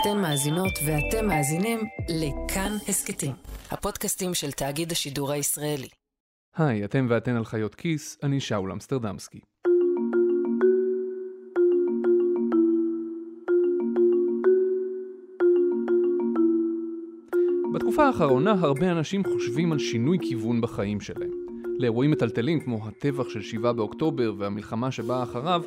אתן מאזינות ואתם מאזינים לכאן הסכתים, הפודקאסטים של תאגיד השידור הישראלי. היי, אתם ואתן על חיות כיס, אני שאול אמסטרדמסקי. בתקופה האחרונה הרבה אנשים חושבים על שינוי כיוון בחיים שלהם. לאירועים מטלטלים כמו הטבח של 7 באוקטובר והמלחמה שבאה אחריו,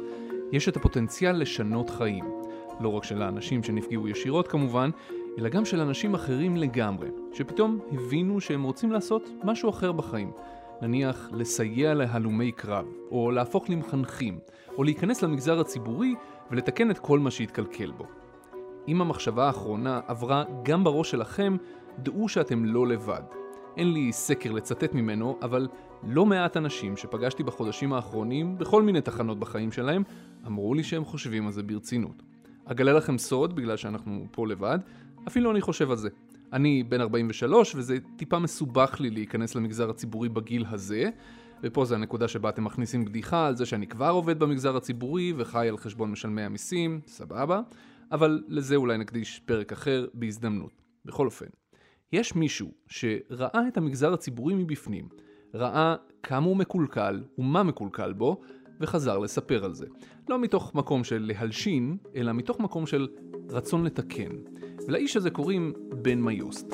יש את הפוטנציאל לשנות חיים. לא רק של האנשים שנפגעו ישירות כמובן, אלא גם של אנשים אחרים לגמרי, שפתאום הבינו שהם רוצים לעשות משהו אחר בחיים. נניח לסייע להלומי קרב, או להפוך למחנכים, או להיכנס למגזר הציבורי ולתקן את כל מה שהתקלקל בו. אם המחשבה האחרונה עברה גם בראש שלכם, דעו שאתם לא לבד. אין לי סקר לצטט ממנו, אבל לא מעט אנשים שפגשתי בחודשים האחרונים, בכל מיני תחנות בחיים שלהם, אמרו לי שהם חושבים על זה ברצינות. אגלה לכם סוד, בגלל שאנחנו פה לבד, אפילו אני חושב על זה. אני בן 43 וזה טיפה מסובך לי להיכנס למגזר הציבורי בגיל הזה, ופה זה הנקודה שבה אתם מכניסים בדיחה על זה שאני כבר עובד במגזר הציבורי וחי על חשבון משלמי המיסים, סבבה, אבל לזה אולי נקדיש פרק אחר בהזדמנות. בכל אופן, יש מישהו שראה את המגזר הציבורי מבפנים, ראה כמה הוא מקולקל ומה מקולקל בו, וחזר לספר על זה. לא מתוך מקום של להלשין, אלא מתוך מקום של רצון לתקן. ולאיש הזה קוראים בן מיוסט.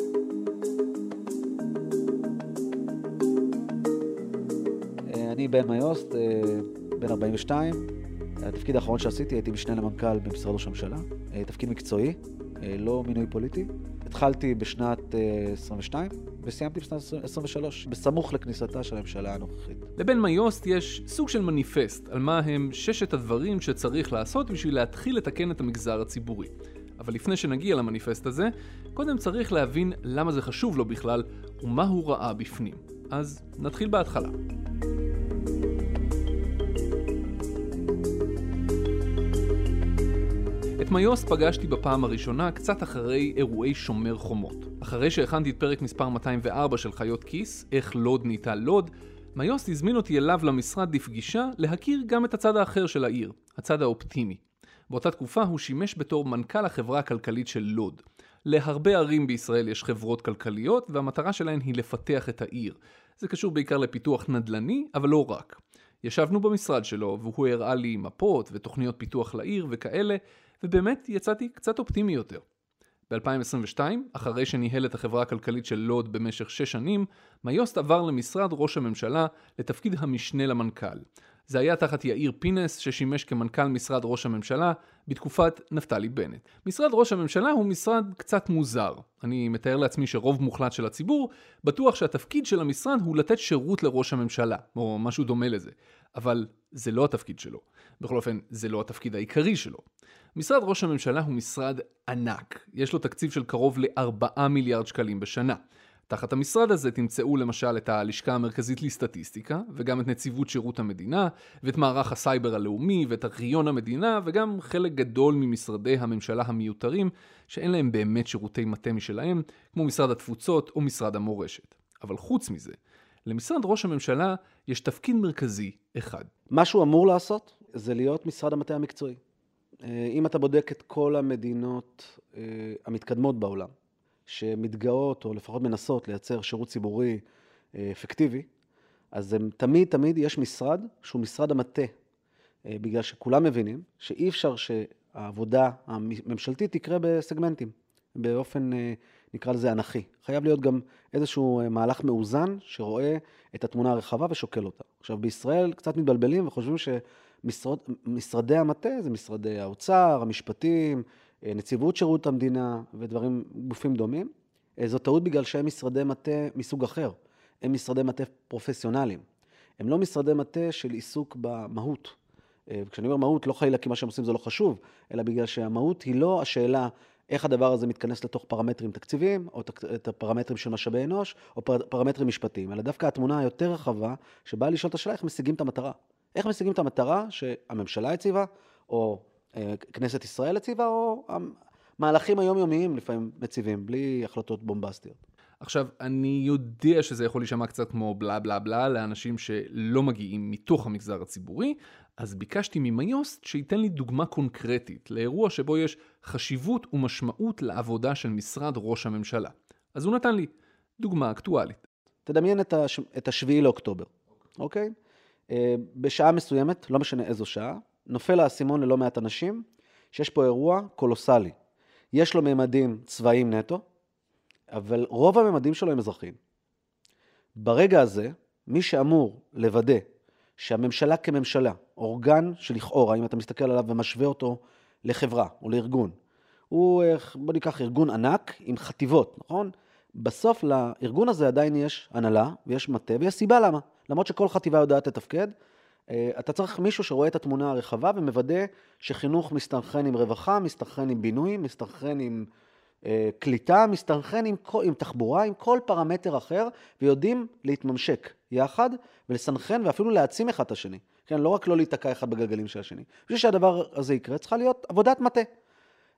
אה, אני בן מיוסט, אה, בן 42. התפקיד האחרון שעשיתי, הייתי משנה למנכ"ל במשרד ראש הממשלה. אה, תפקיד מקצועי, לא מינוי פוליטי. התחלתי בשנת 22 וסיימתי בשנת 23, בסמוך לכניסתה של הממשלה הנוכחית. לבן מיוסט יש סוג של מניפסט על מה הם ששת הדברים שצריך לעשות בשביל להתחיל לתקן את המגזר הציבורי. אבל לפני שנגיע למניפסט הזה, קודם צריך להבין למה זה חשוב לו בכלל ומה הוא ראה בפנים. אז נתחיל בהתחלה. את מיוסט פגשתי בפעם הראשונה קצת אחרי אירועי שומר חומות. אחרי שהכנתי את פרק מספר 204 של חיות כיס, איך לוד נהייתה לוד, מיוסט הזמין אותי אליו למשרד לפגישה להכיר גם את הצד האחר של העיר, הצד האופטימי. באותה תקופה הוא שימש בתור מנכ"ל החברה הכלכלית של לוד. להרבה ערים בישראל יש חברות כלכליות, והמטרה שלהן היא לפתח את העיר. זה קשור בעיקר לפיתוח נדל"ני, אבל לא רק. ישבנו במשרד שלו, והוא הראה לי מפות ותוכניות פיתוח לעיר וכאלה, ובאמת יצאתי קצת אופטימי יותר. ב-2022, אחרי שניהל את החברה הכלכלית של לוד במשך שש שנים, מיוסט עבר למשרד ראש הממשלה לתפקיד המשנה למנכ"ל. זה היה תחת יאיר פינס, ששימש כמנכ"ל משרד ראש הממשלה בתקופת נפתלי בנט. משרד ראש הממשלה הוא משרד קצת מוזר. אני מתאר לעצמי שרוב מוחלט של הציבור בטוח שהתפקיד של המשרד הוא לתת שירות לראש הממשלה, או משהו דומה לזה. אבל זה לא התפקיד שלו. בכל אופן, זה לא התפקיד העיקרי שלו. משרד ראש הממשלה הוא משרד ענק. יש לו תקציב של קרוב ל-4 מיליארד שקלים בשנה. תחת המשרד הזה תמצאו למשל את הלשכה המרכזית לסטטיסטיקה, וגם את נציבות שירות המדינה, ואת מערך הסייבר הלאומי, ואת ארכיון המדינה, וגם חלק גדול ממשרדי הממשלה המיותרים, שאין להם באמת שירותי מטה משלהם, כמו משרד התפוצות או משרד המורשת. אבל חוץ מזה, למשרד ראש הממשלה יש תפקיד מרכזי אחד. מה שהוא אמור לעשות זה להיות משרד המטה המקצועי. אה, אם אתה בודק את כל המדינות אה, המתקדמות בעולם, שמתגאות, או לפחות מנסות, לייצר שירות ציבורי אה, אפקטיבי, אז הם, תמיד תמיד יש משרד שהוא משרד המטה, בגלל שכולם מבינים שאי אפשר שהעבודה הממשלתית תקרה בסגמנטים, באופן, נקרא לזה, אנכי. חייב להיות גם איזשהו מהלך מאוזן שרואה את התמונה הרחבה ושוקל אותה. עכשיו, בישראל קצת מתבלבלים וחושבים ש... משרד, משרדי המטה זה משרדי האוצר, המשפטים, אה, נציבות שירות המדינה ודברים, גופים דומים. אה, זו טעות בגלל שהם משרדי מטה מסוג אחר. הם משרדי מטה פרופסיונליים. הם לא משרדי מטה של עיסוק במהות. אה, וכשאני אומר מהות, לא חלילה כי מה שהם עושים זה לא חשוב, אלא בגלל שהמהות היא לא השאלה איך הדבר הזה מתכנס לתוך פרמטרים תקציביים, או את הפרמטרים של משאבי אנוש, או פרמטרים משפטיים, אלא דווקא התמונה היותר רחבה, שבאה לשאול את השאלה איך משיגים את המטרה. איך משיגים את המטרה שהממשלה הציבה, או אה, כנסת ישראל הציבה, או המהלכים היומיומיים לפעמים מציבים, בלי החלטות בומבסטיות. עכשיו, אני יודע שזה יכול להישמע קצת כמו בלה בלה בלה לאנשים שלא מגיעים מתוך המגזר הציבורי, אז ביקשתי ממיוסט שייתן לי דוגמה קונקרטית לאירוע שבו יש חשיבות ומשמעות לעבודה של משרד ראש הממשלה. אז הוא נתן לי דוגמה אקטואלית. תדמיין את, הש... את השביעי לאוקטובר, אוקיי? אה, בשעה מסוימת, לא משנה איזו שעה, נופל האסימון ללא מעט אנשים, שיש פה אירוע קולוסלי. יש לו ממדים צבאיים נטו, אבל רוב הממדים שלו הם אזרחיים. ברגע הזה, מי שאמור לוודא שהממשלה כממשלה, אורגן שלכאורה, אם אתה מסתכל עליו ומשווה אותו לחברה או לארגון, הוא, בוא ניקח ארגון ענק עם חטיבות, נכון? בסוף לארגון הזה עדיין יש הנהלה ויש מטה ויש סיבה למה. למרות שכל חטיבה יודעת לתפקד, אה, אתה צריך מישהו שרואה את התמונה הרחבה ומוודא שחינוך מסתנכרן עם רווחה, מסתנכרן עם בינוי, מסתנכרן עם אה, קליטה, מסתנכרן עם, עם תחבורה, עם כל פרמטר אחר, ויודעים להתממשק יחד ולסנכרן ואפילו להעצים אחד את השני. כן, לא רק לא להיתקע אחד בגלגלים של השני. בשביל שהדבר הזה יקרה, צריכה להיות עבודת מטה.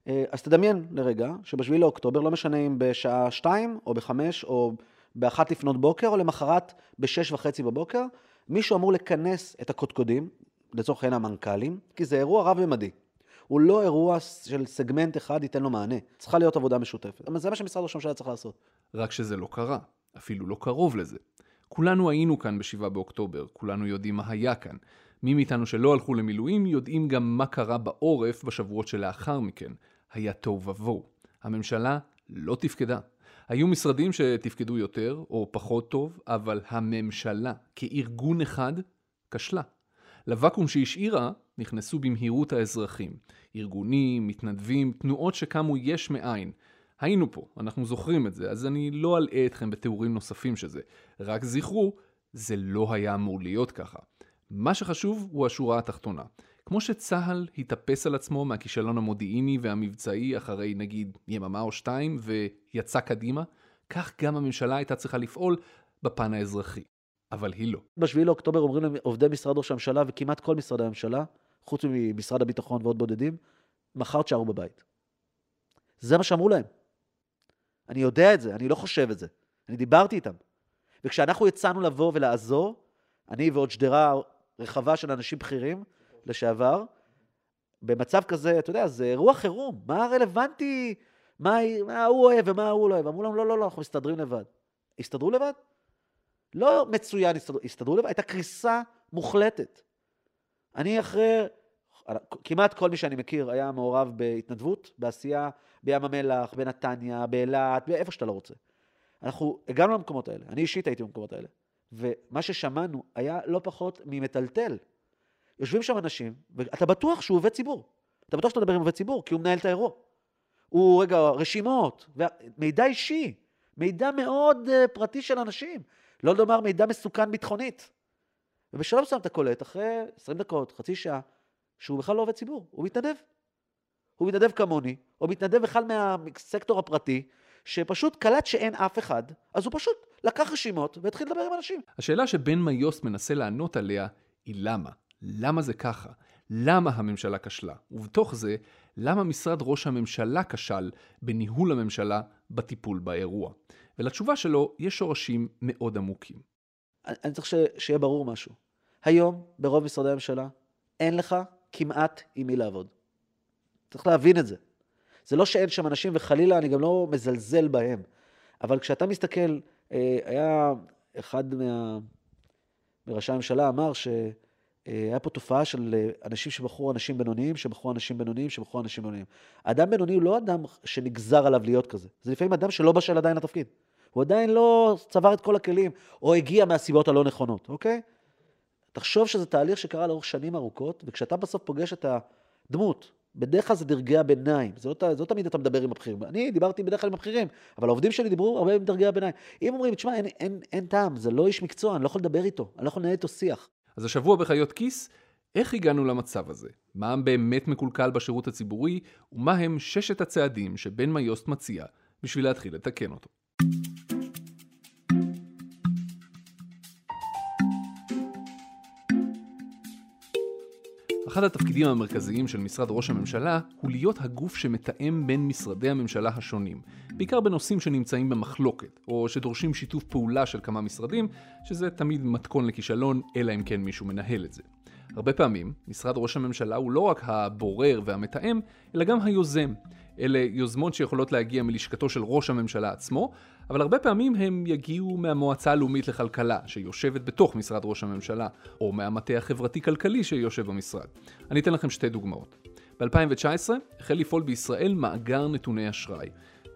אה, אז תדמיין לרגע שבשביעי לאוקטובר, לא משנה אם בשעה שתיים או בחמש או באחת לפנות בוקר או למחרת בשש וחצי בבוקר, מישהו אמור לכנס את הקודקודים, לצורך העניין המנכ"לים, כי זה אירוע רב-ממדי. הוא לא אירוע של סגמנט אחד ייתן לו מענה. צריכה להיות עבודה משותפת. אבל זה מה שמשרד ראש הממשלה צריך לעשות. רק שזה לא קרה, אפילו לא קרוב לזה. כולנו היינו כאן ב-7 באוקטובר, כולנו יודעים מה היה כאן. מי מאיתנו שלא הלכו למילואים יודעים גם מה קרה בעורף בשבועות שלאחר מכן. היה תוהו ובוהו. הממשלה לא תפקדה. היו משרדים שתפקדו יותר או פחות טוב, אבל הממשלה כארגון אחד כשלה. לוואקום שהשאירה נכנסו במהירות האזרחים. ארגונים, מתנדבים, תנועות שקמו יש מאין. היינו פה, אנחנו זוכרים את זה, אז אני לא אלאה אתכם בתיאורים נוספים שזה. רק זכרו, זה לא היה אמור להיות ככה. מה שחשוב הוא השורה התחתונה. כמו שצה"ל התאפס על עצמו מהכישלון המודיעיני והמבצעי אחרי נגיד יממה או שתיים ויצא קדימה, כך גם הממשלה הייתה צריכה לפעול בפן האזרחי. אבל היא לא. ב-7 לאוקטובר אומרים לעובדי משרד ראש הממשלה וכמעט כל משרדי הממשלה, חוץ ממשרד הביטחון ועוד בודדים, מחר תשארו בבית. זה מה שאמרו להם. אני יודע את זה, אני לא חושב את זה. אני דיברתי איתם. וכשאנחנו יצאנו לבוא ולעזור, אני ועוד שדרה רחבה של אנשים בכירים לשעבר, במצב כזה, אתה יודע, זה אירוע חירום, מה רלוונטי, מה, מה הוא אוהב ומה הוא לא אוהב? אמרו להם, לא, לא, לא, אנחנו מסתדרים לבד. הסתדרו לבד? לא מצוין הסתדרו, הסתדרו לבד, הייתה קריסה מוחלטת. אני אחרי, כמעט כל מי שאני מכיר היה מעורב בהתנדבות, בעשייה בים המלח, בנתניה, באילת, באיפה שאתה לא רוצה. אנחנו הגענו למקומות האלה, אני אישית הייתי במקומות האלה, ומה ששמענו היה לא פחות ממטלטל. יושבים שם אנשים, ואתה בטוח שהוא עובד ציבור. אתה בטוח שאתה מדבר עם עובד ציבור, כי הוא מנהל את האירוע. הוא, רגע, רשימות, מידע אישי, מידע מאוד uh, פרטי של אנשים. לא לומר מידע מסוכן ביטחונית. ובשלב מסוים אתה קולט, אחרי 20 דקות, חצי שעה, שהוא בכלל לא עובד ציבור, הוא מתנדב. הוא מתנדב כמוני, או מתנדב בכלל מהסקטור הפרטי, שפשוט קלט שאין אף אחד, אז הוא פשוט לקח רשימות והתחיל לדבר עם אנשים. השאלה שבן מיוסט מנסה לענות עליה היא למה. למה זה ככה? למה הממשלה כשלה? ובתוך זה, למה משרד ראש הממשלה כשל בניהול הממשלה בטיפול באירוע? ולתשובה שלו יש שורשים מאוד עמוקים. אני צריך ש... שיהיה ברור משהו. היום, ברוב משרדי הממשלה, אין לך כמעט עם מי לעבוד. צריך להבין את זה. זה לא שאין שם אנשים, וחלילה, אני גם לא מזלזל בהם. אבל כשאתה מסתכל, אה, היה אחד מה... מראשי הממשלה אמר ש... אה, היה פה תופעה של אה, אנשים שבחרו אנשים בינוניים, שבחרו אנשים בינוניים, שבחרו אנשים בינוניים. אדם בינוני הוא לא אדם שנגזר עליו להיות כזה. זה לפעמים אדם שלא בשל עדיין לתפקיד. הוא עדיין לא צבר את כל הכלים, או הגיע מהסיבות הלא נכונות, אוקיי? תחשוב שזה תהליך שקרה לאורך שנים ארוכות, וכשאתה בסוף פוגש את הדמות, בדרך כלל זה דרגי הביניים, זה לא, זה לא תמיד אתה מדבר עם הבכירים. אני דיברתי בדרך כלל עם הבכירים, אבל העובדים שלי דיברו הרבה עם דרגי הביניים. אם אומרים, תשמע, אין, אין, אין טעם, זה לא איש מקצוע, אני לא יכול לדבר איתו, אני לא יכול לנהל איתו שיח. אז השבוע בחיות כיס, איך הגענו למצב הזה? מה באמת מקולקל בשירות הציבורי, ומה הם ששת הצעדים שבן מיוסט מציע בשביל להתחיל לתקן אותו. אחד התפקידים המרכזיים של משרד ראש הממשלה הוא להיות הגוף שמתאם בין משרדי הממשלה השונים, בעיקר בנושאים שנמצאים במחלוקת, או שדורשים שיתוף פעולה של כמה משרדים, שזה תמיד מתכון לכישלון, אלא אם כן מישהו מנהל את זה. הרבה פעמים, משרד ראש הממשלה הוא לא רק הבורר והמתאם, אלא גם היוזם. אלה יוזמות שיכולות להגיע מלשכתו של ראש הממשלה עצמו, אבל הרבה פעמים הם יגיעו מהמועצה הלאומית לכלכלה, שיושבת בתוך משרד ראש הממשלה, או מהמטה החברתי-כלכלי שיושב במשרד. אני אתן לכם שתי דוגמאות. ב-2019 החל לפעול בישראל מאגר נתוני אשראי.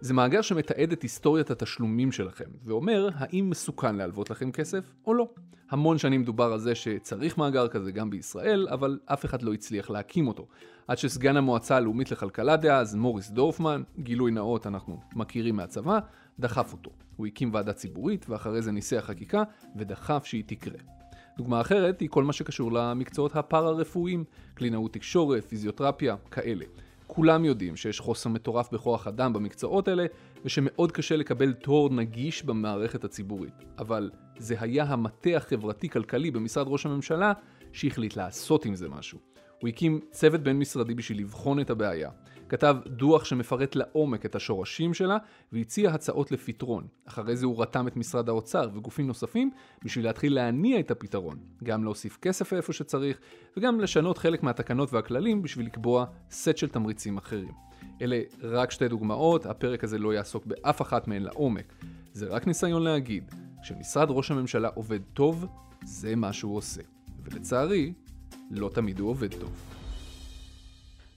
זה מאגר שמתעד את היסטוריית התשלומים שלכם, ואומר האם מסוכן להלוות לכם כסף או לא. המון שנים דובר על זה שצריך מאגר כזה גם בישראל, אבל אף אחד לא הצליח להקים אותו. עד שסגן המועצה הלאומית לכלכלה דאז, מוריס דורפמן, גילוי נאות אנחנו מכירים מהצבא, דחף אותו. הוא הקים ועדה ציבורית, ואחרי זה ניסח חקיקה, ודחף שהיא תקרה. דוגמה אחרת היא כל מה שקשור למקצועות הפארה-רפואיים, קלינאות תקשורת, פיזיותרפיה, כאלה. כולם יודעים שיש חוסר מטורף בכוח אדם במקצועות האלה, ושמאוד קשה לקבל תור נגיש במערכת הציבורית. אבל זה היה המטה החברתי-כלכלי במשרד ראש הממשלה שהחליט לעשות עם זה משהו. הוא הקים צוות בין-משרדי בשביל לבחון את הבעיה. כתב דוח שמפרט לעומק את השורשים שלה והציע הצעות לפתרון. אחרי זה הוא רתם את משרד האוצר וגופים נוספים בשביל להתחיל להניע את הפתרון. גם להוסיף כסף איפה שצריך וגם לשנות חלק מהתקנות והכללים בשביל לקבוע סט של תמריצים אחרים. אלה רק שתי דוגמאות, הפרק הזה לא יעסוק באף אחת מהן לעומק. זה רק ניסיון להגיד, כשמשרד ראש הממשלה עובד טוב, זה מה שהוא עושה. ולצערי, לא תמיד הוא עובד טוב.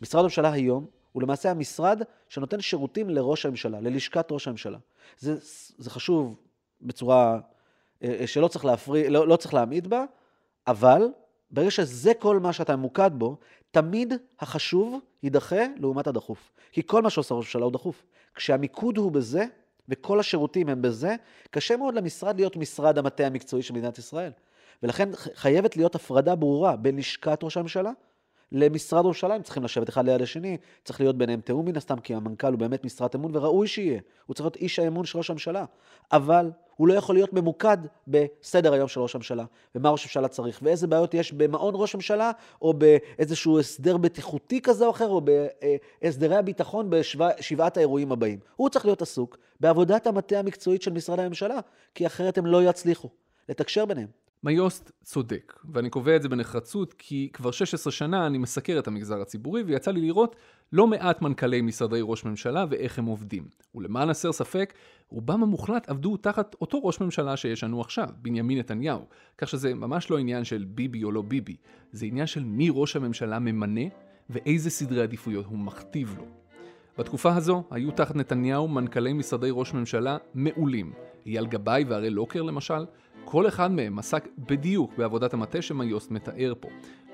משרד הממשלה היום הוא למעשה המשרד שנותן שירותים לראש הממשלה, ללשכת ראש הממשלה. זה, זה חשוב בצורה אה, אה, שלא צריך להפריע, לא, לא צריך להעמיד בה, אבל ברגע שזה כל מה שאתה ממוקד בו, תמיד החשוב יידחה לעומת הדחוף. כי כל מה שעושה ראש הממשלה הוא דחוף. כשהמיקוד הוא בזה, וכל השירותים הם בזה, קשה מאוד למשרד להיות משרד המטה המקצועי של מדינת ישראל. ולכן חייבת להיות הפרדה ברורה בין לשכת ראש הממשלה למשרד ירושלים, צריכים לשבת אחד ליד השני, צריך להיות ביניהם תיאום מן הסתם, כי המנכ"ל הוא באמת משרת אמון וראוי שיהיה. הוא צריך להיות איש האמון של ראש הממשלה. אבל הוא לא יכול להיות ממוקד בסדר היום של ראש הממשלה, ומה ראש הממשלה צריך, ואיזה בעיות יש במעון ראש הממשלה, או באיזשהו הסדר בטיחותי כזה או אחר, או בהסדרי הביטחון בשבעת האירועים הבאים. הוא צריך להיות עסוק בעבודת המטה המקצועית של משרד הממשלה, כי אחרת הם לא יצליחו לתקשר ביניהם. מיוסט צודק, ואני קובע את זה בנחרצות כי כבר 16 שנה אני מסקר את המגזר הציבורי ויצא לי לראות לא מעט מנכ"לי משרדי ראש ממשלה ואיך הם עובדים. ולמען הסר ספק, רובם המוחלט עבדו תחת אותו ראש ממשלה שיש לנו עכשיו, בנימין נתניהו. כך שזה ממש לא עניין של ביבי או לא ביבי, זה עניין של מי ראש הממשלה ממנה ואיזה סדרי עדיפויות הוא מכתיב לו. בתקופה הזו היו תחת נתניהו מנכ"לי משרדי ראש ממשלה מעולים. אייל גבאי והראל לוקר למשל, כל אחד מהם עסק בדיוק בעבודת המטה שמיוסט מתאר פה.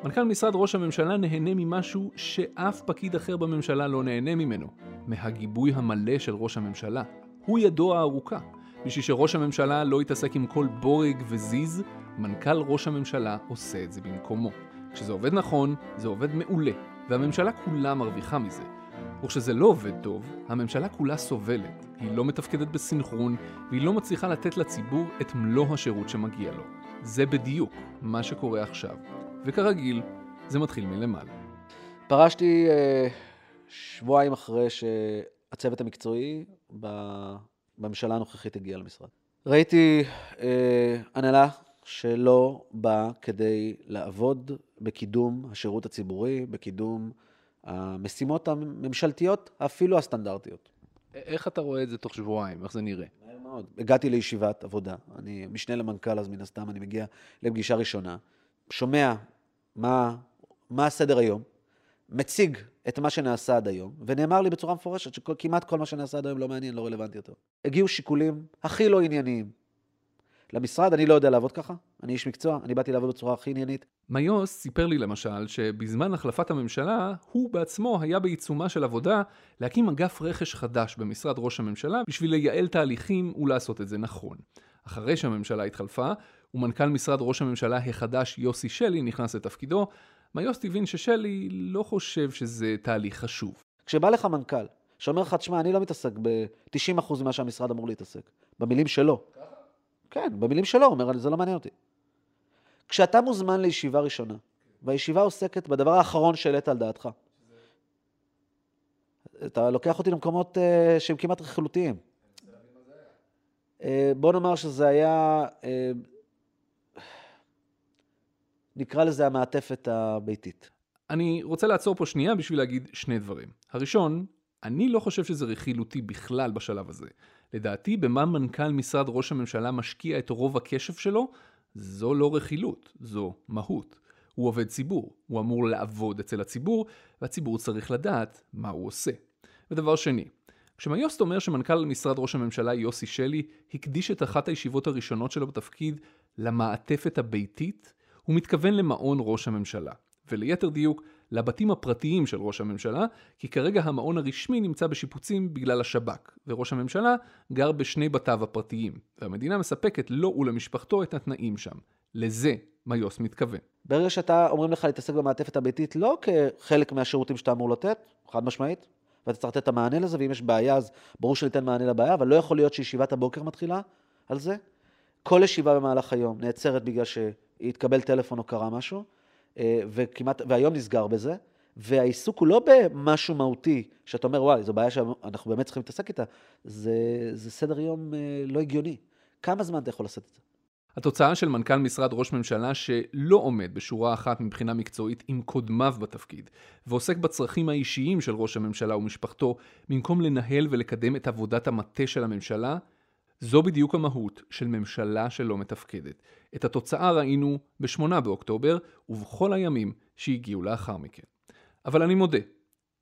מנכ"ל משרד ראש הממשלה נהנה ממשהו שאף פקיד אחר בממשלה לא נהנה ממנו, מהגיבוי המלא של ראש הממשלה. הוא ידו הארוכה. בשביל שראש הממשלה לא יתעסק עם כל בורג וזיז, מנכ"ל ראש הממשלה עושה את זה במקומו. כשזה עובד נכון, זה עובד מעולה, והממשלה כולה מרוויחה מזה. וכשזה לא עובד טוב, הממשלה כולה סובלת. היא לא מתפקדת בסנכרון, והיא לא מצליחה לתת לציבור את מלוא השירות שמגיע לו. זה בדיוק מה שקורה עכשיו. וכרגיל, זה מתחיל מלמעלה. פרשתי אה, שבועיים אחרי שהצוות המקצועי בממשלה הנוכחית הגיע למשרד. ראיתי אה, הנהלה שלא באה כדי לעבוד בקידום השירות הציבורי, בקידום המשימות הממשלתיות, אפילו הסטנדרטיות. איך אתה רואה את זה תוך שבועיים? איך זה נראה? מהר מאוד. הגעתי לישיבת עבודה, אני משנה למנכ"ל, אז מן הסתם אני מגיע לפגישה ראשונה, שומע מה, מה הסדר היום, מציג את מה שנעשה עד היום, ונאמר לי בצורה מפורשת שכמעט כל מה שנעשה עד היום לא מעניין, לא רלוונטי יותר. הגיעו שיקולים הכי לא ענייניים. למשרד, אני לא יודע לעבוד ככה, אני איש מקצוע, אני באתי לעבוד בצורה הכי עניינית. מיוס סיפר לי למשל שבזמן החלפת הממשלה, הוא בעצמו היה בעיצומה של עבודה להקים אגף רכש חדש במשרד ראש הממשלה בשביל לייעל תהליכים ולעשות את זה נכון. אחרי שהממשלה התחלפה, ומנכ"ל משרד ראש הממשלה החדש יוסי שלי נכנס לתפקידו, מיוס הבין ששלי לא חושב שזה תהליך חשוב. כשבא לך מנכ"ל שאומר לך, תשמע, אני לא מתעסק ב-90% ממה שהמשרד אמור להתעסק, במילים שלו. כן, במילים שלו, הוא אומר, זה לא מעניין אותי. כשאתה מוזמן לישיבה ראשונה, והישיבה עוסקת בדבר האחרון שהעלית על דעתך. אתה לוקח אותי למקומות uh, שהם כמעט רכילותיים. Uh, בוא נאמר שזה היה, uh, נקרא לזה המעטפת הביתית. אני רוצה לעצור פה שנייה בשביל להגיד שני דברים. הראשון, אני לא חושב שזה רכילותי בכלל בשלב הזה. לדעתי, במה מנכ"ל משרד ראש הממשלה משקיע את רוב הקשב שלו, זו לא רכילות, זו מהות. הוא עובד ציבור, הוא אמור לעבוד אצל הציבור, והציבור צריך לדעת מה הוא עושה. ודבר שני, כשמיוסט אומר שמנכ"ל משרד ראש הממשלה יוסי שלי הקדיש את אחת הישיבות הראשונות שלו בתפקיד למעטפת הביתית, הוא מתכוון למעון ראש הממשלה. וליתר דיוק, לבתים הפרטיים של ראש הממשלה, כי כרגע המעון הרשמי נמצא בשיפוצים בגלל השב"כ, וראש הממשלה גר בשני בתיו הפרטיים, והמדינה מספקת לו ולמשפחתו את התנאים שם. לזה מיוס מתכוון. ברגע שאתה אומרים לך להתעסק במעטפת הביתית לא כחלק מהשירותים שאתה אמור לתת, חד משמעית, ואתה צריך לתת את המענה לזה, ואם יש בעיה אז ברור שניתן מענה לבעיה, אבל לא יכול להיות שישיבת הבוקר מתחילה על זה. כל ישיבה במהלך היום נעצרת בגלל שהתקבל טלפון או קרה משהו, וכמעט, והיום נסגר בזה, והעיסוק הוא לא במשהו מהותי, שאתה אומר, וואי, זו בעיה שאנחנו באמת צריכים להתעסק איתה, זה, זה סדר יום אה, לא הגיוני. כמה זמן אתה יכול לעשות את זה? התוצאה של מנכ"ל משרד ראש ממשלה שלא עומד בשורה אחת מבחינה מקצועית עם קודמיו בתפקיד, ועוסק בצרכים האישיים של ראש הממשלה ומשפחתו, במקום לנהל ולקדם את עבודת המטה של הממשלה, זו בדיוק המהות של ממשלה שלא מתפקדת. את התוצאה ראינו ב-8 באוקטובר ובכל הימים שהגיעו לאחר מכן. אבל אני מודה,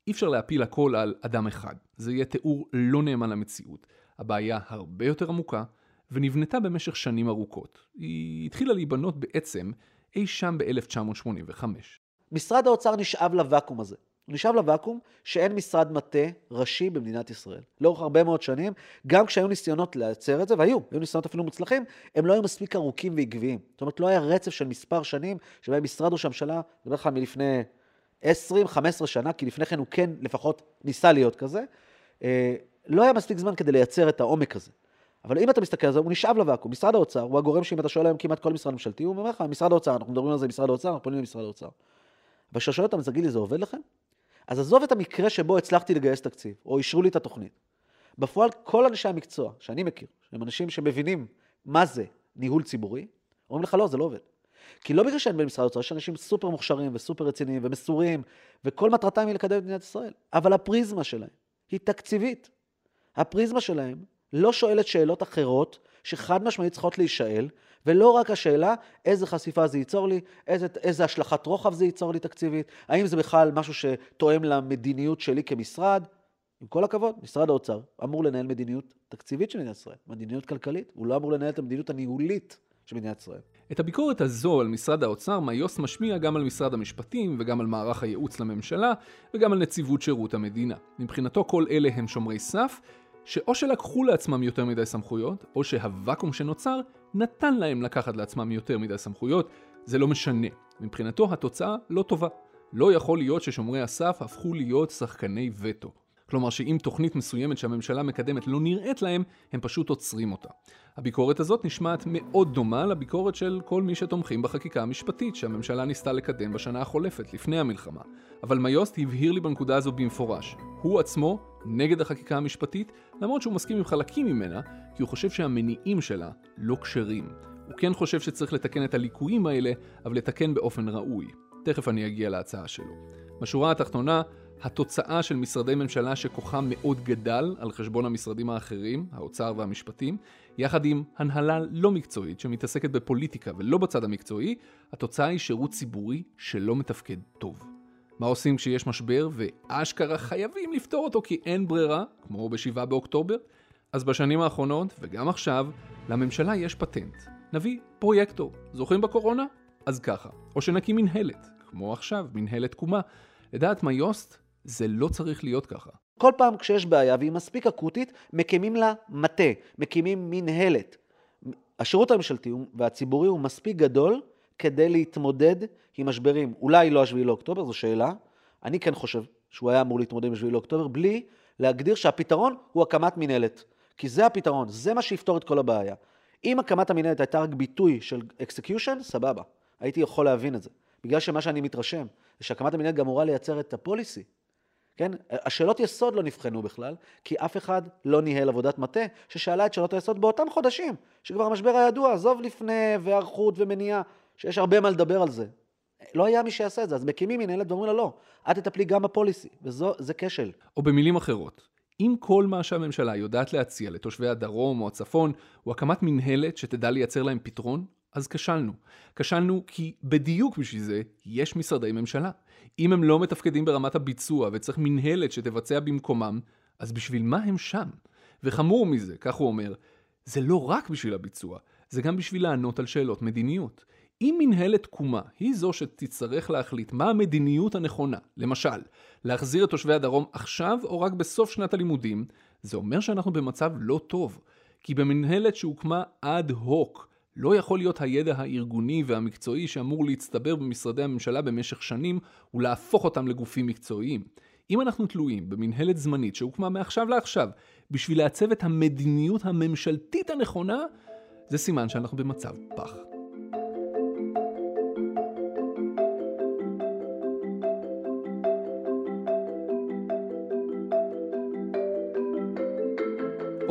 אי אפשר להפיל הכל על אדם אחד. זה יהיה תיאור לא נאמן למציאות. הבעיה הרבה יותר עמוקה, ונבנתה במשך שנים ארוכות. היא התחילה להיבנות בעצם אי שם ב-1985. משרד האוצר נשאב לוואקום הזה. הוא נשאב לוואקום שאין משרד מטה ראשי במדינת ישראל. לאורך הרבה מאוד שנים, גם כשהיו ניסיונות לייצר את זה, והיו, היו ניסיונות אפילו מוצלחים, הם לא היו מספיק ארוכים ועקביים. זאת אומרת, לא היה רצף של מספר שנים שבהם משרד ראש הממשלה, אני מדבר לך מלפני 20-15 שנה, כי לפני כן הוא כן לפחות ניסה להיות כזה, אה, לא היה מספיק זמן כדי לייצר את העומק הזה. אבל אם אתה מסתכל על זה, הוא נשאב לוואקום. משרד האוצר הוא הגורם שאם אתה שואל היום כמעט כל משרד ממשלתי, הוא אומר לך, משרד האוצר, אנחנו מדברים על זה משרד האוצר, אנחנו פונים למשרד האוצר. וכשאתה שואל אותם, תגיד לי, זה עובד לכם? אז עזוב את המקרה שבו הצלחתי לגייס תקציב, או אישרו לי את התוכנית. בפועל, כל אנשי המקצוע שאני מכיר, הם אנשים שמבינים מה זה ניהול ציבורי, אומרים לך, לא, זה לא עובד. כי לא בגלל שאין במשרד האוצר, יש אנשים סופר מוכשרים וסופר רציניים ומסורים, וכל מטרתם היא לקדם את מדינת ישראל. אבל הפריזמה שלהם היא תקציבית. הפריזמה שלהם לא שואלת שאלות אחרות שחד משמעית צריכות להישאל, ולא רק השאלה איזה חשיפה זה ייצור לי, איזה, איזה השלכת רוחב זה ייצור לי תקציבית, האם זה בכלל משהו שתואם למדיניות שלי כמשרד. עם כל הכבוד, משרד האוצר אמור לנהל מדיניות תקציבית של מדינת ישראל, מדיניות כלכלית, הוא לא אמור לנהל את המדיניות הניהולית של מדינת ישראל. את הביקורת הזו על משרד האוצר מיוס משמיע גם על משרד המשפטים וגם על מערך הייעוץ לממשלה וגם על נציבות שירות המדינה. מבחינתו כל אלה הם שומרי סף שאו שלקחו לעצמם יותר מדי סמכויות, או שהוואקום שנוצר נתן להם לקחת לעצמם יותר מדי סמכויות, זה לא משנה. מבחינתו התוצאה לא טובה. לא יכול להיות ששומרי הסף הפכו להיות שחקני וטו. כלומר שאם תוכנית מסוימת שהממשלה מקדמת לא נראית להם, הם פשוט עוצרים אותה. הביקורת הזאת נשמעת מאוד דומה לביקורת של כל מי שתומכים בחקיקה המשפטית שהממשלה ניסתה לקדם בשנה החולפת, לפני המלחמה. אבל מיוסט הבהיר לי בנקודה הזו במפורש. הוא עצמו נגד החקיקה המשפטית, למרות שהוא מסכים עם חלקים ממנה, כי הוא חושב שהמניעים שלה לא כשרים. הוא כן חושב שצריך לתקן את הליקויים האלה, אבל לתקן באופן ראוי. תכף אני אגיע להצעה שלו. בשורה התחתונה, התוצאה של משרדי ממשלה שכוחם מאוד גדל על חשבון המשרדים האחרים, האוצר והמשפטים, יחד עם הנהלה לא מקצועית שמתעסקת בפוליטיקה ולא בצד המקצועי, התוצאה היא שירות ציבורי שלא מתפקד טוב. מה עושים כשיש משבר ואשכרה חייבים לפתור אותו כי אין ברירה, כמו ב-7 באוקטובר? אז בשנים האחרונות, וגם עכשיו, לממשלה יש פטנט. נביא פרויקטור. זוכרים בקורונה? אז ככה. או שנקים מנהלת, כמו עכשיו, מנהלת תקומה. לדעת מיוסט, זה לא צריך להיות ככה. כל פעם כשיש בעיה והיא מספיק אקוטית, מקימים לה מטה, מקימים מנהלת. השירות הממשלתי והציבורי הוא מספיק גדול כדי להתמודד עם משברים. אולי לא השביעי לאוקטובר, זו שאלה. אני כן חושב שהוא היה אמור להתמודד עם השביעי לאוקטובר, בלי להגדיר שהפתרון הוא הקמת מנהלת. כי זה הפתרון, זה מה שיפתור את כל הבעיה. אם הקמת המנהלת הייתה רק ביטוי של execution, סבבה. הייתי יכול להבין את זה. בגלל שמה שאני מתרשם, זה שהקמת המנהלת גם אמורה לייצר את ה policy. כן? השאלות יסוד לא נבחנו בכלל, כי אף אחד לא ניהל עבודת מטה ששאלה את שאלות היסוד באותם חודשים, שכבר המשבר הידוע, עזוב לפני והיערכות ומניעה, שיש הרבה מה לדבר על זה. לא היה מי שיעשה את זה, אז מקימים מנהלת ואומרים לה לא, את תטפלי גם ב policy, וזה כשל. או במילים אחרות, אם כל מה שהממשלה יודעת להציע לתושבי הדרום או הצפון הוא הקמת מנהלת שתדע לייצר להם פתרון, אז כשלנו. כשלנו כי בדיוק בשביל זה יש משרדי ממשלה. אם הם לא מתפקדים ברמת הביצוע וצריך מנהלת שתבצע במקומם, אז בשביל מה הם שם? וחמור מזה, כך הוא אומר, זה לא רק בשביל הביצוע, זה גם בשביל לענות על שאלות מדיניות. אם מנהלת תקומה היא זו שתצטרך להחליט מה המדיניות הנכונה, למשל, להחזיר את תושבי הדרום עכשיו או רק בסוף שנת הלימודים, זה אומר שאנחנו במצב לא טוב. כי במנהלת שהוקמה אד הוק, לא יכול להיות הידע הארגוני והמקצועי שאמור להצטבר במשרדי הממשלה במשך שנים ולהפוך אותם לגופים מקצועיים. אם אנחנו תלויים במנהלת זמנית שהוקמה מעכשיו לעכשיו בשביל לעצב את המדיניות הממשלתית הנכונה, זה סימן שאנחנו במצב פח.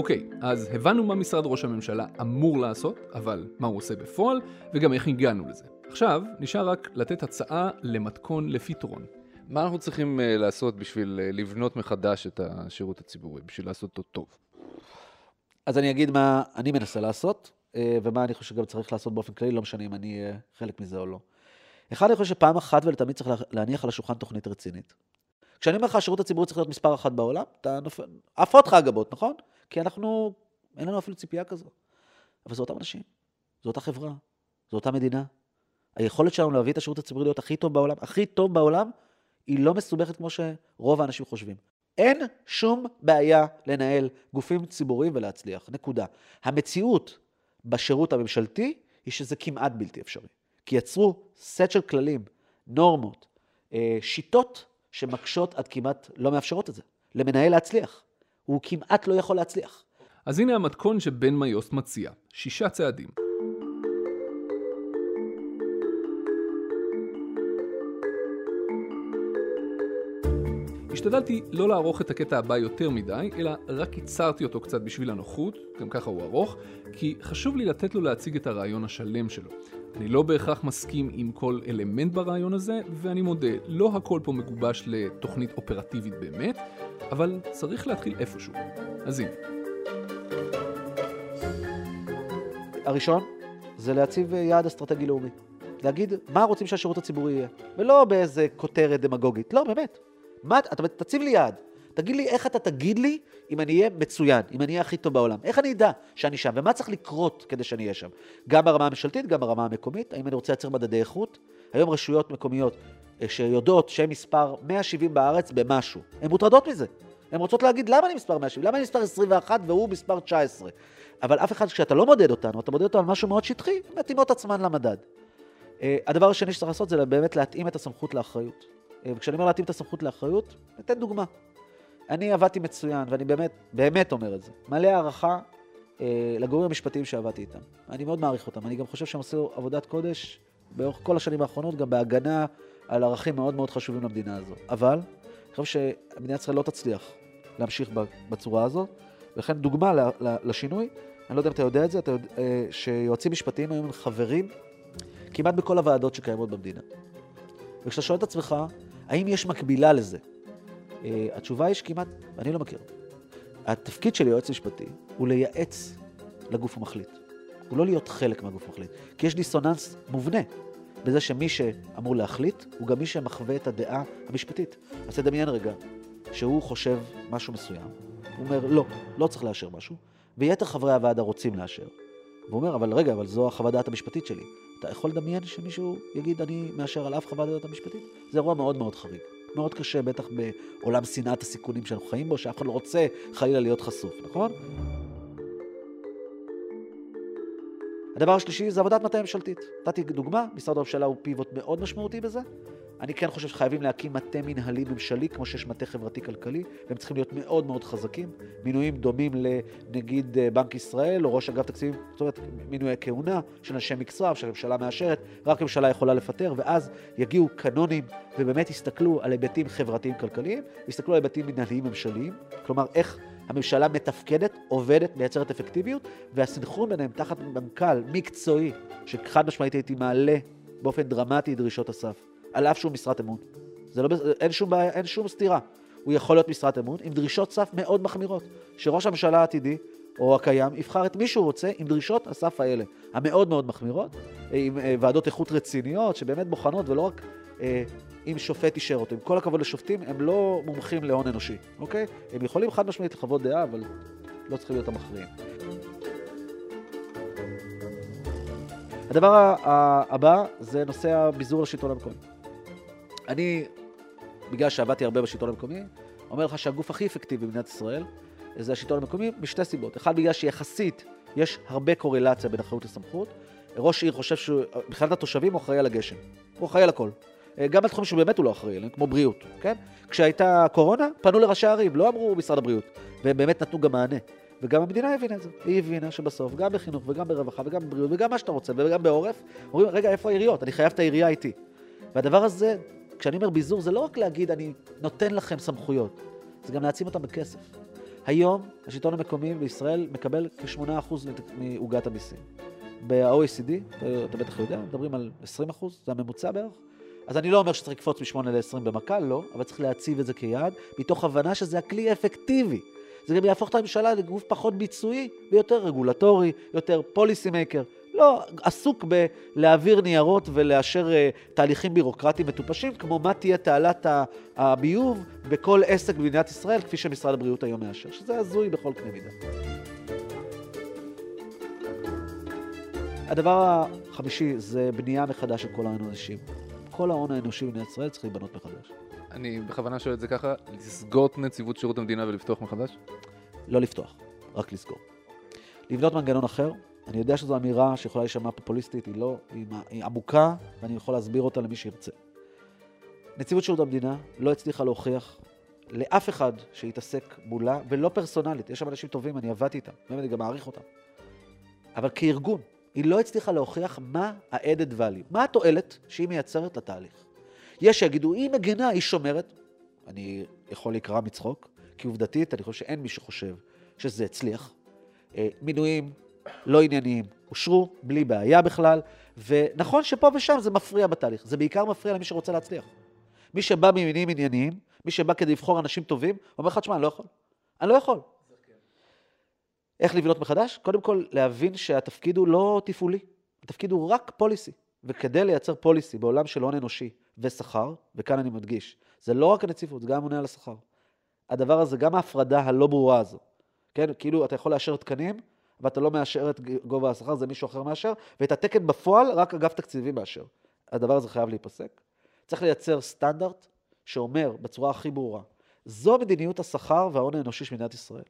אוקיי, אז הבנו מה משרד ראש הממשלה אמור לעשות, אבל מה הוא עושה בפועל, וגם איך הגענו לזה. עכשיו, נשאר רק לתת הצעה למתכון לפתרון. מה אנחנו צריכים uh, לעשות בשביל uh, לבנות מחדש את השירות הציבורי, בשביל לעשות אותו טוב? אז אני אגיד מה אני מנסה לעשות, uh, ומה אני חושב שגם צריך לעשות באופן כללי, לא משנה אם אני uh, חלק מזה או לא. אחד, אני חושב שפעם אחת ולתמיד צריך להניח על השולחן תוכנית רצינית. כשאני אומר לך, השירות הציבורי צריך להיות מספר אחת בעולם, אתה נופל, עף אותך הגבות, נכון? כי אנחנו, אין לנו אפילו ציפייה כזו. אבל זה אותם אנשים, זו אותה חברה, זו אותה מדינה. היכולת שלנו להביא את השירות הציבורי להיות הכי טוב בעולם, הכי טוב בעולם, היא לא מסובכת כמו שרוב האנשים חושבים. אין שום בעיה לנהל גופים ציבוריים ולהצליח, נקודה. המציאות בשירות הממשלתי היא שזה כמעט בלתי אפשרי. כי יצרו סט של כללים, נורמות, אה, שיטות שמקשות עד כמעט לא מאפשרות את זה. למנהל להצליח. הוא כמעט לא יכול להצליח. אז הנה המתכון שבן מיוסט מציע, שישה צעדים. השתדלתי לא לערוך את הקטע הבא יותר מדי, אלא רק קיצרתי אותו קצת בשביל הנוחות, גם ככה הוא ארוך, כי חשוב לי לתת לו להציג את הרעיון השלם שלו. אני לא בהכרח מסכים עם כל אלמנט ברעיון הזה, ואני מודה, לא הכל פה מגובש לתוכנית אופרטיבית באמת, אבל צריך להתחיל איפשהו. אז הנה. הראשון זה להציב יעד אסטרטגי לאומי. להגיד מה רוצים שהשירות הציבורי יהיה, ולא באיזה כותרת דמגוגית. לא, באמת. מה, אתה תציב לי יעד. תגיד לי איך אתה תגיד לי אם אני אהיה מצוין, אם אני אהיה הכי טוב בעולם. איך אני אדע שאני שם, ומה צריך לקרות כדי שאני אהיה שם. גם ברמה הממשלתית, גם ברמה המקומית. האם אני רוצה לייצר מדדי איכות? היום רשויות מקומיות אה, שיודעות שהן מספר 170 בארץ במשהו, הן מוטרדות מזה. הן רוצות להגיד, למה אני מספר 170? למה אני מספר 21 והוא מספר 19? אבל אף אחד, כשאתה לא מודד אותנו, אתה מודד אותנו על משהו מאוד שטחי, מתאימות עצמן למדד. אה, הדבר השני שצריך לעשות זה באמת להתאים את הסמכות לאחריות. אה, וכשאני אומר להתאים את הסמכות לאחריות, ניתן דוגמה. אני עבדתי מצוין, ואני באמת, באמת אומר את זה. מלא הערכה אה, לגורמים המשפטיים שעבדתי איתם. אני מאוד מעריך אותם. אני גם חושב שהם עשו עבודת קודש באורך כל השנים האחרונות, גם בהגנה על ערכים מאוד מאוד חשובים למדינה הזו. אבל, אני חושב שמדינת ישראל לא תצליח להמשיך בצורה הזו, ולכן דוגמה לשינוי, אני לא יודע אם אתה יודע את זה, אתה יודע, אה, שיועצים משפטיים היום הם חברים כמעט בכל הוועדות שקיימות במדינה. וכשאתה שואל את עצמך, האם יש מקבילה לזה? אה, התשובה היא שכמעט, אני לא מכיר. התפקיד של יועץ משפטי הוא לייעץ לגוף המחליט. הוא לא להיות חלק מהגוף המחליט. כי יש דיסוננס מובנה בזה שמי שאמור להחליט, הוא גם מי שמחווה את הדעה המשפטית. אז תדמיין רגע, שהוא חושב משהו מסוים, הוא אומר, לא, לא צריך לאשר משהו, ויתר חברי הוועדה רוצים לאשר. והוא אומר, אבל רגע, אבל זו החוות דעת המשפטית שלי. אתה יכול לדמיין שמישהו יגיד, אני מאשר על אף חוות דעת המשפטית? זה אירוע מאוד מאוד חריג. מאוד קשה, בטח בעולם שנאת הסיכונים שאנחנו חיים בו, שאף אחד לא רוצה חלילה להיות חשוף, נכון? הדבר השלישי זה עבודת מטה ממשלתית. נתתי דוגמה, משרד הממשלה הוא פיבוט מאוד משמעותי בזה, אני כן חושב שחייבים להקים מטה מנהלי ממשלי, כמו שיש מטה חברתי-כלכלי, והם צריכים להיות מאוד מאוד חזקים. מינויים דומים לנגיד אה, בנק ישראל או ראש אגף תקציבים, זאת אומרת, מינויי כהונה של אנשי מקצוע, שהממשלה מאשרת, רק הממשלה יכולה לפטר, ואז יגיעו קנונים ובאמת יסתכלו על היבטים חברתיים-כלכליים, יסתכלו על היבטים מנהליים ממשליים, כלומר, איך הממשלה מתפקדת, עובדת, מייצרת אפקטיביות, והסנכרון ביניהם תחת מנכ"ל מקצועי, שחד משמעית הייתי מעלה באופן דרמטי דרישות הסף. על אף שהוא משרת אמון. זה לא, אין שום בעיה, אין שום סתירה. הוא יכול להיות משרת אמון עם דרישות סף מאוד מחמירות, שראש הממשלה העתידי או הקיים יבחר את מי שהוא רוצה עם דרישות הסף האלה, המאוד מאוד מחמירות, עם אה, ועדות איכות רציניות שבאמת בוחנות ולא רק אה, אם שופט אישר אותו. עם כל הכבוד לשופטים, הם לא מומחים להון אנושי, אוקיי? הם יכולים חד משמעית לחוות דעה, אבל לא צריכים להיות המכריעים. הדבר הבא זה נושא הביזור לשלטון המקומי. אני, בגלל שעבדתי הרבה בשלטון המקומי, אומר לך שהגוף הכי אפקטיבי במדינת ישראל זה השלטון המקומי משתי סיבות. אחד, בגלל שיחסית יש הרבה קורלציה בין אחריות לסמכות. ראש עיר חושב שמבחינת התושבים הוא אחראי על הגשם. הוא אחראי על הכל. גם על תחומים שבאמת הוא לא אחראי עליהם, כמו בריאות, כן? כשהייתה קורונה, פנו לראשי ערים, לא אמרו משרד הבריאות, והם באמת נתנו גם מענה. וגם המדינה הבינה את זה. היא הבינה שבסוף, גם בחינוך וגם ברווחה וגם בבריאות וגם מה שאתה רוצה וגם בעורף, אומרים, רגע, איפה העיריות? אני חייב את העירייה איתי. והדבר הזה, כשאני אומר ביזור, זה לא רק להגיד, אני נותן לכם סמכויות, זה גם להעצים אותם בכסף. היום השלטון המקומי בישראל מקבל כ-8% מעוגת המיסים. ב-OECD, אתה בטח יודע, מדברים על 20%, זה הממוצע בערך. אז אני לא אומר שצריך לקפוץ מ-8 ל-20 במכה, לא, אבל צריך להציב את זה כיעד, מתוך הבנה שזה הכלי האפקטיבי. זה גם יהפוך את הממשלה לגוף פחות ביצועי ויותר רגולטורי, יותר פוליסי מייקר. לא עסוק בלהעביר ניירות ולאשר uh, תהליכים בירוקרטיים מטופשים, כמו מה תהיה תעלת הביוב בכל עסק במדינת ישראל, כפי שמשרד הבריאות היום מאשר, שזה הזוי בכל קנה מידה. הדבר החמישי זה בנייה מחדש של כל ההון האנושי. כל ההון האנושי במדינת ישראל צריך להיבנות מחדש. אני בכוונה שואל את זה ככה, לסגור את נציבות שירות המדינה ולפתוח מחדש? לא לפתוח, רק לסגור. לבנות מנגנון אחר, אני יודע שזו אמירה שיכולה להישמע פופוליסטית, היא לא, היא, היא עמוקה, ואני יכול להסביר אותה למי שירצה. נציבות שירות המדינה לא הצליחה להוכיח לאף אחד שיתעסק מולה, ולא פרסונלית, יש שם אנשים טובים, אני עבדתי איתם, ואני גם מעריך אותם. אבל כארגון, היא לא הצליחה להוכיח מה ה-added value, מה התועלת שהיא מייצרת לתהליך. יש שיגידו, היא מגנה, היא שומרת. אני יכול להיקרא מצחוק, כי עובדתית, אני חושב שאין מי שחושב שזה הצליח. אה, מינויים לא ענייניים אושרו, בלי בעיה בכלל, ונכון שפה ושם זה מפריע בתהליך. זה בעיקר מפריע למי שרוצה להצליח. מי שבא ממניעים ענייניים, מי שבא כדי לבחור אנשים טובים, אומר לך, תשמע, אני לא יכול. אני לא יכול. איך לבנות מחדש? קודם כל, להבין שהתפקיד הוא לא תפעולי, התפקיד הוא רק פוליסי. וכדי לייצר פוליסי בעולם של הון אנושי ושכר, וכאן אני מדגיש, זה לא רק הנציבות, זה גם הממונה על השכר. הדבר הזה, גם ההפרדה הלא ברורה הזו, כן? כאילו אתה יכול לאשר תקנים, ואתה לא מאשר את גובה השכר, זה מישהו אחר מאשר, ואת התקן בפועל רק אגף תקציבי מאשר. הדבר הזה חייב להיפסק. צריך לייצר סטנדרט שאומר בצורה הכי ברורה, זו מדיניות השכר וההון האנושי של מדינת ישראל.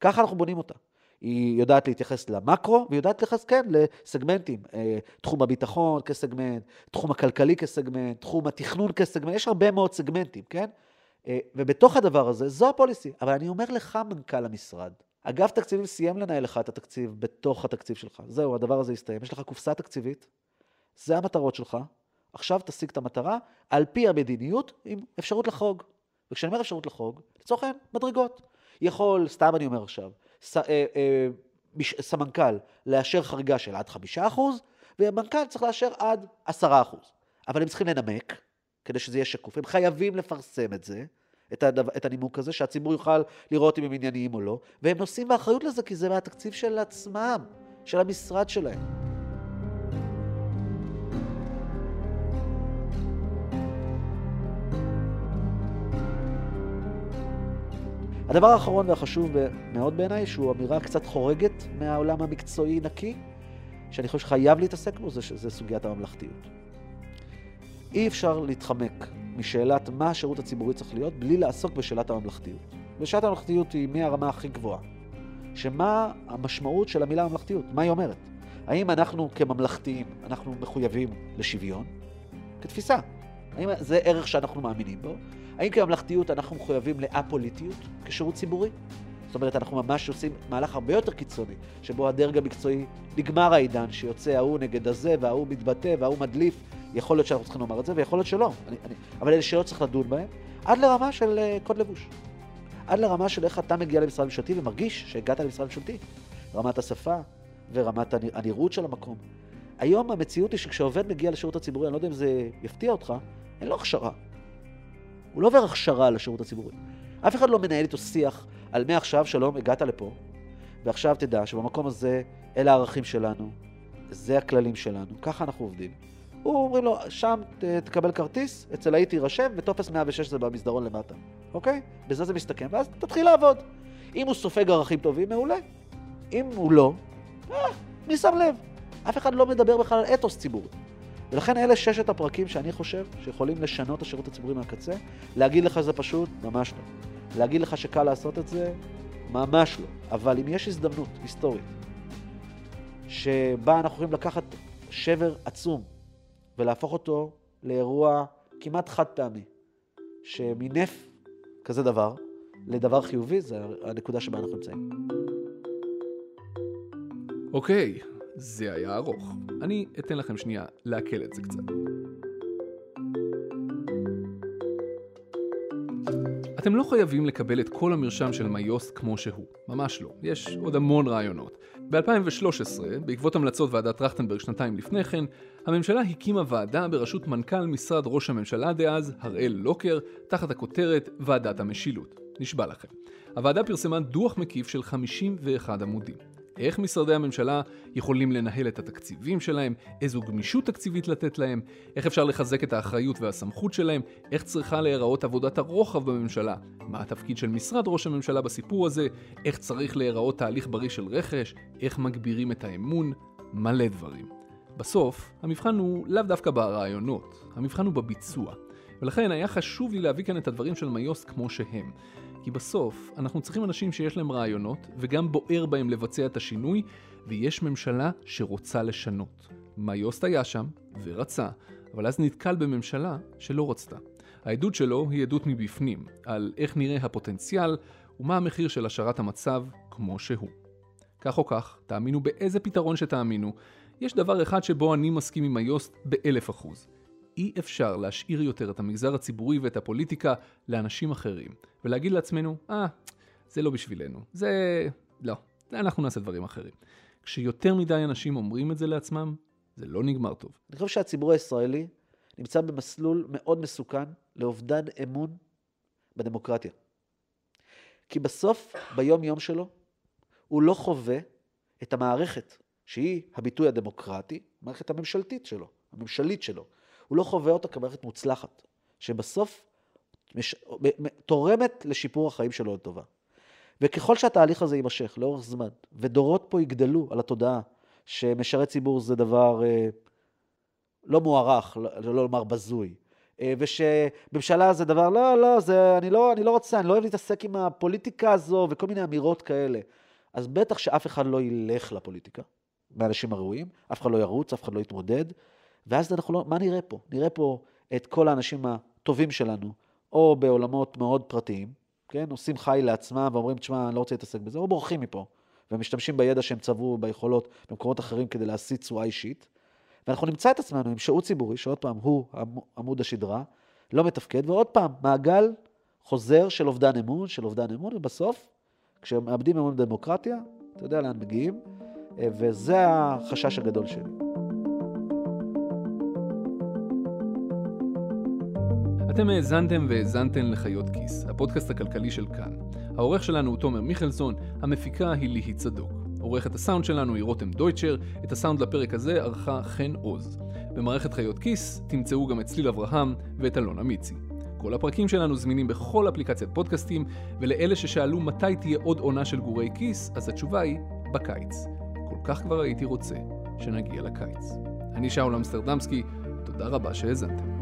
ככה אנחנו בונים אותה. היא יודעת להתייחס למקרו, והיא יודעת להתייחס, כן, לסגמנטים. אה, תחום הביטחון כסגמנט, תחום הכלכלי כסגמנט, תחום התכנון כסגמנט, יש הרבה מאוד סגמנטים, כן? אה, ובתוך הדבר הזה, זו הפוליסי. אבל אני אומר לך, מנכ"ל המשרד, אגף תקציבים סיים לנהל לך את התקציב בתוך התקציב שלך. זהו, הדבר הזה הסתיים. יש לך קופסה תקציבית, זה המטרות שלך, עכשיו תשיג את המטרה על פי המדיניות עם אפשרות לחרוג. וכשאני אומר אפשרות לחרוג, לצורך העניין, מדרגות. יכול, סתם אני אומר עכשיו, ס, אה, אה, סמנכ"ל לאשר חריגה של עד חמישה אחוז, ומנכ"ל צריך לאשר עד עשרה אחוז. אבל הם צריכים לנמק, כדי שזה יהיה שקוף. הם חייבים לפרסם את זה, את, הדבר, את הנימוק הזה, שהציבור יוכל לראות אם הם ענייניים או לא, והם נושאים באחריות לזה, כי זה מהתקציב של עצמם, של המשרד שלהם. הדבר האחרון והחשוב מאוד בעיניי, שהוא אמירה קצת חורגת מהעולם המקצועי נקי, שאני חושב שחייב להתעסק בו, זה, זה סוגיית הממלכתיות. אי אפשר להתחמק משאלת מה השירות הציבורי צריך להיות בלי לעסוק בשאלת הממלכתיות. ושאלת הממלכתיות היא מהרמה הכי גבוהה. שמה המשמעות של המילה ממלכתיות? מה היא אומרת? האם אנחנו כממלכתיים, אנחנו מחויבים לשוויון? כתפיסה. האם זה ערך שאנחנו מאמינים בו? האם כממלכתיות אנחנו מחויבים א-פוליטיות כשירות ציבורי? זאת אומרת, אנחנו ממש עושים מהלך הרבה יותר קיצוני, שבו הדרג המקצועי, נגמר העידן, שיוצא ההוא נגד הזה, וההוא מתבטא, וההוא מדליף. יכול להיות שאנחנו צריכים לומר את זה, ויכול להיות שלא. אני, אני, אבל אלה שאלות צריך לדון בהן, עד לרמה של uh, קוד לבוש. עד לרמה של איך אתה מגיע למשרד ממשלתי ומרגיש שהגעת למשרד ממשלתי. רמת השפה ורמת הנראות של המקום. היום המציאות היא שכשעובד מגיע לשירות הציבורי, אני לא יודע אם זה יפתיע אותך, אין לו הכשרה. הוא לא עובר הכשרה לשירות הציבורי. אף אחד לא מנהל איתו שיח על מעכשיו, שלום, הגעת לפה, ועכשיו תדע שבמקום הזה, אלה הערכים שלנו, זה הכללים שלנו, ככה אנחנו עובדים. הוא אומרים לו, שם תקבל כרטיס, אצל ההיא תירשם, וטופס 106 זה במסדרון למטה, אוקיי? בזה זה מסתכם, ואז תתחיל לעבוד. אם הוא סופג ערכים טובים, מעולה. אם הוא לא, אה, מי שם לב? אף אחד לא מדבר בכלל על אתוס ציבורי. ולכן אלה ששת הפרקים שאני חושב שיכולים לשנות את השירות הציבורי מהקצה. להגיד לך שזה פשוט? ממש לא. להגיד לך שקל לעשות את זה? ממש לא. אבל אם יש הזדמנות היסטורית, שבה אנחנו יכולים לקחת שבר עצום ולהפוך אותו לאירוע כמעט חד פעמי, שמינף כזה דבר לדבר חיובי, זה הנקודה שבה אנחנו נמצאים. אוקיי, okay, זה היה ארוך. אני אתן לכם שנייה לעכל את זה קצת. אתם לא חייבים לקבל את כל המרשם של מיוסט כמו שהוא, ממש לא, יש עוד המון רעיונות. ב-2013, בעקבות המלצות ועדת טרכטנברג שנתיים לפני כן, הממשלה הקימה ועדה בראשות מנכ"ל משרד ראש הממשלה דאז, הראל לוקר, תחת הכותרת ועדת המשילות. נשבע לכם. הוועדה פרסמה דוח מקיף של 51 עמודים. איך משרדי הממשלה יכולים לנהל את התקציבים שלהם, איזו גמישות תקציבית לתת להם, איך אפשר לחזק את האחריות והסמכות שלהם, איך צריכה להיראות עבודת הרוחב בממשלה, מה התפקיד של משרד ראש הממשלה בסיפור הזה, איך צריך להיראות תהליך בריא של רכש, איך מגבירים את האמון, מלא דברים. בסוף, המבחן הוא לאו דווקא ברעיונות, המבחן הוא בביצוע. ולכן היה חשוב לי להביא כאן את הדברים של מיוסט כמו שהם. כי בסוף אנחנו צריכים אנשים שיש להם רעיונות וגם בוער בהם לבצע את השינוי, ויש ממשלה שרוצה לשנות. מיוסט היה שם ורצה, אבל אז נתקל בממשלה שלא רצתה. העדות שלו היא עדות מבפנים, על איך נראה הפוטנציאל ומה המחיר של השארת המצב כמו שהוא. כך או כך, תאמינו באיזה פתרון שתאמינו, יש דבר אחד שבו אני מסכים עם היוסט באלף אחוז. אי אפשר להשאיר יותר את המגזר הציבורי ואת הפוליטיקה לאנשים אחרים, ולהגיד לעצמנו, אה, ah, זה לא בשבילנו, זה... לא, אנחנו נעשה דברים אחרים. כשיותר מדי אנשים אומרים את זה לעצמם, זה לא נגמר טוב. אני חושב שהציבור הישראלי נמצא במסלול מאוד מסוכן לאובדן אמון בדמוקרטיה. כי בסוף, ביום-יום שלו, הוא לא חווה את המערכת, שהיא הביטוי הדמוקרטי, המערכת הממשלתית שלו, הממשלית שלו. הוא לא חווה אותה כמערכת מוצלחת, שבסוף מש... תורמת לשיפור החיים שלו לטובה. וככל שהתהליך הזה יימשך לאורך זמן, ודורות פה יגדלו על התודעה שמשרת ציבור זה דבר אה, לא מוערך, לא, לא לומר בזוי, אה, ושממשלה זה דבר, לא, לא, זה, אני לא, אני לא רוצה, אני לא אוהב להתעסק עם הפוליטיקה הזו וכל מיני אמירות כאלה. אז בטח שאף אחד לא ילך לפוליטיקה, מהאנשים הראויים, אף אחד לא ירוץ, אף אחד לא יתמודד, ואז אנחנו לא, מה נראה פה? נראה פה את כל האנשים הטובים שלנו, או בעולמות מאוד פרטיים, כן? עושים חי לעצמם ואומרים, תשמע, אני לא רוצה להתעסק בזה, או בורחים מפה, ומשתמשים בידע שהם צברו ביכולות במקומות אחרים כדי להסיט תשואה אישית. ואנחנו נמצא את עצמנו עם שירות ציבורי, שעוד פעם הוא עמוד השדרה, לא מתפקד, ועוד פעם, מעגל חוזר של אובדן אמון, של אובדן אמון, ובסוף, כשמאבדים אמון בדמוקרטיה, אתה יודע לאן מגיעים, אה, וזה החשש הגדול שלי. אתם האזנתם והאזנתן לחיות כיס, הפודקאסט הכלכלי של כאן. העורך שלנו הוא תומר מיכלסון, המפיקה היא ליהי צדוק. עורכת הסאונד שלנו היא רותם דויטשר, את הסאונד לפרק הזה ערכה חן עוז. במערכת חיות כיס תמצאו גם את צליל אברהם ואת אלונה מיצי. כל הפרקים שלנו זמינים בכל אפליקציית פודקאסטים, ולאלה ששאלו מתי תהיה עוד עונה של גורי כיס, אז התשובה היא, בקיץ. כל כך כבר הייתי רוצה שנגיע לקיץ. אני שאול אמסטרדמסקי, תודה רבה שהאזנתם.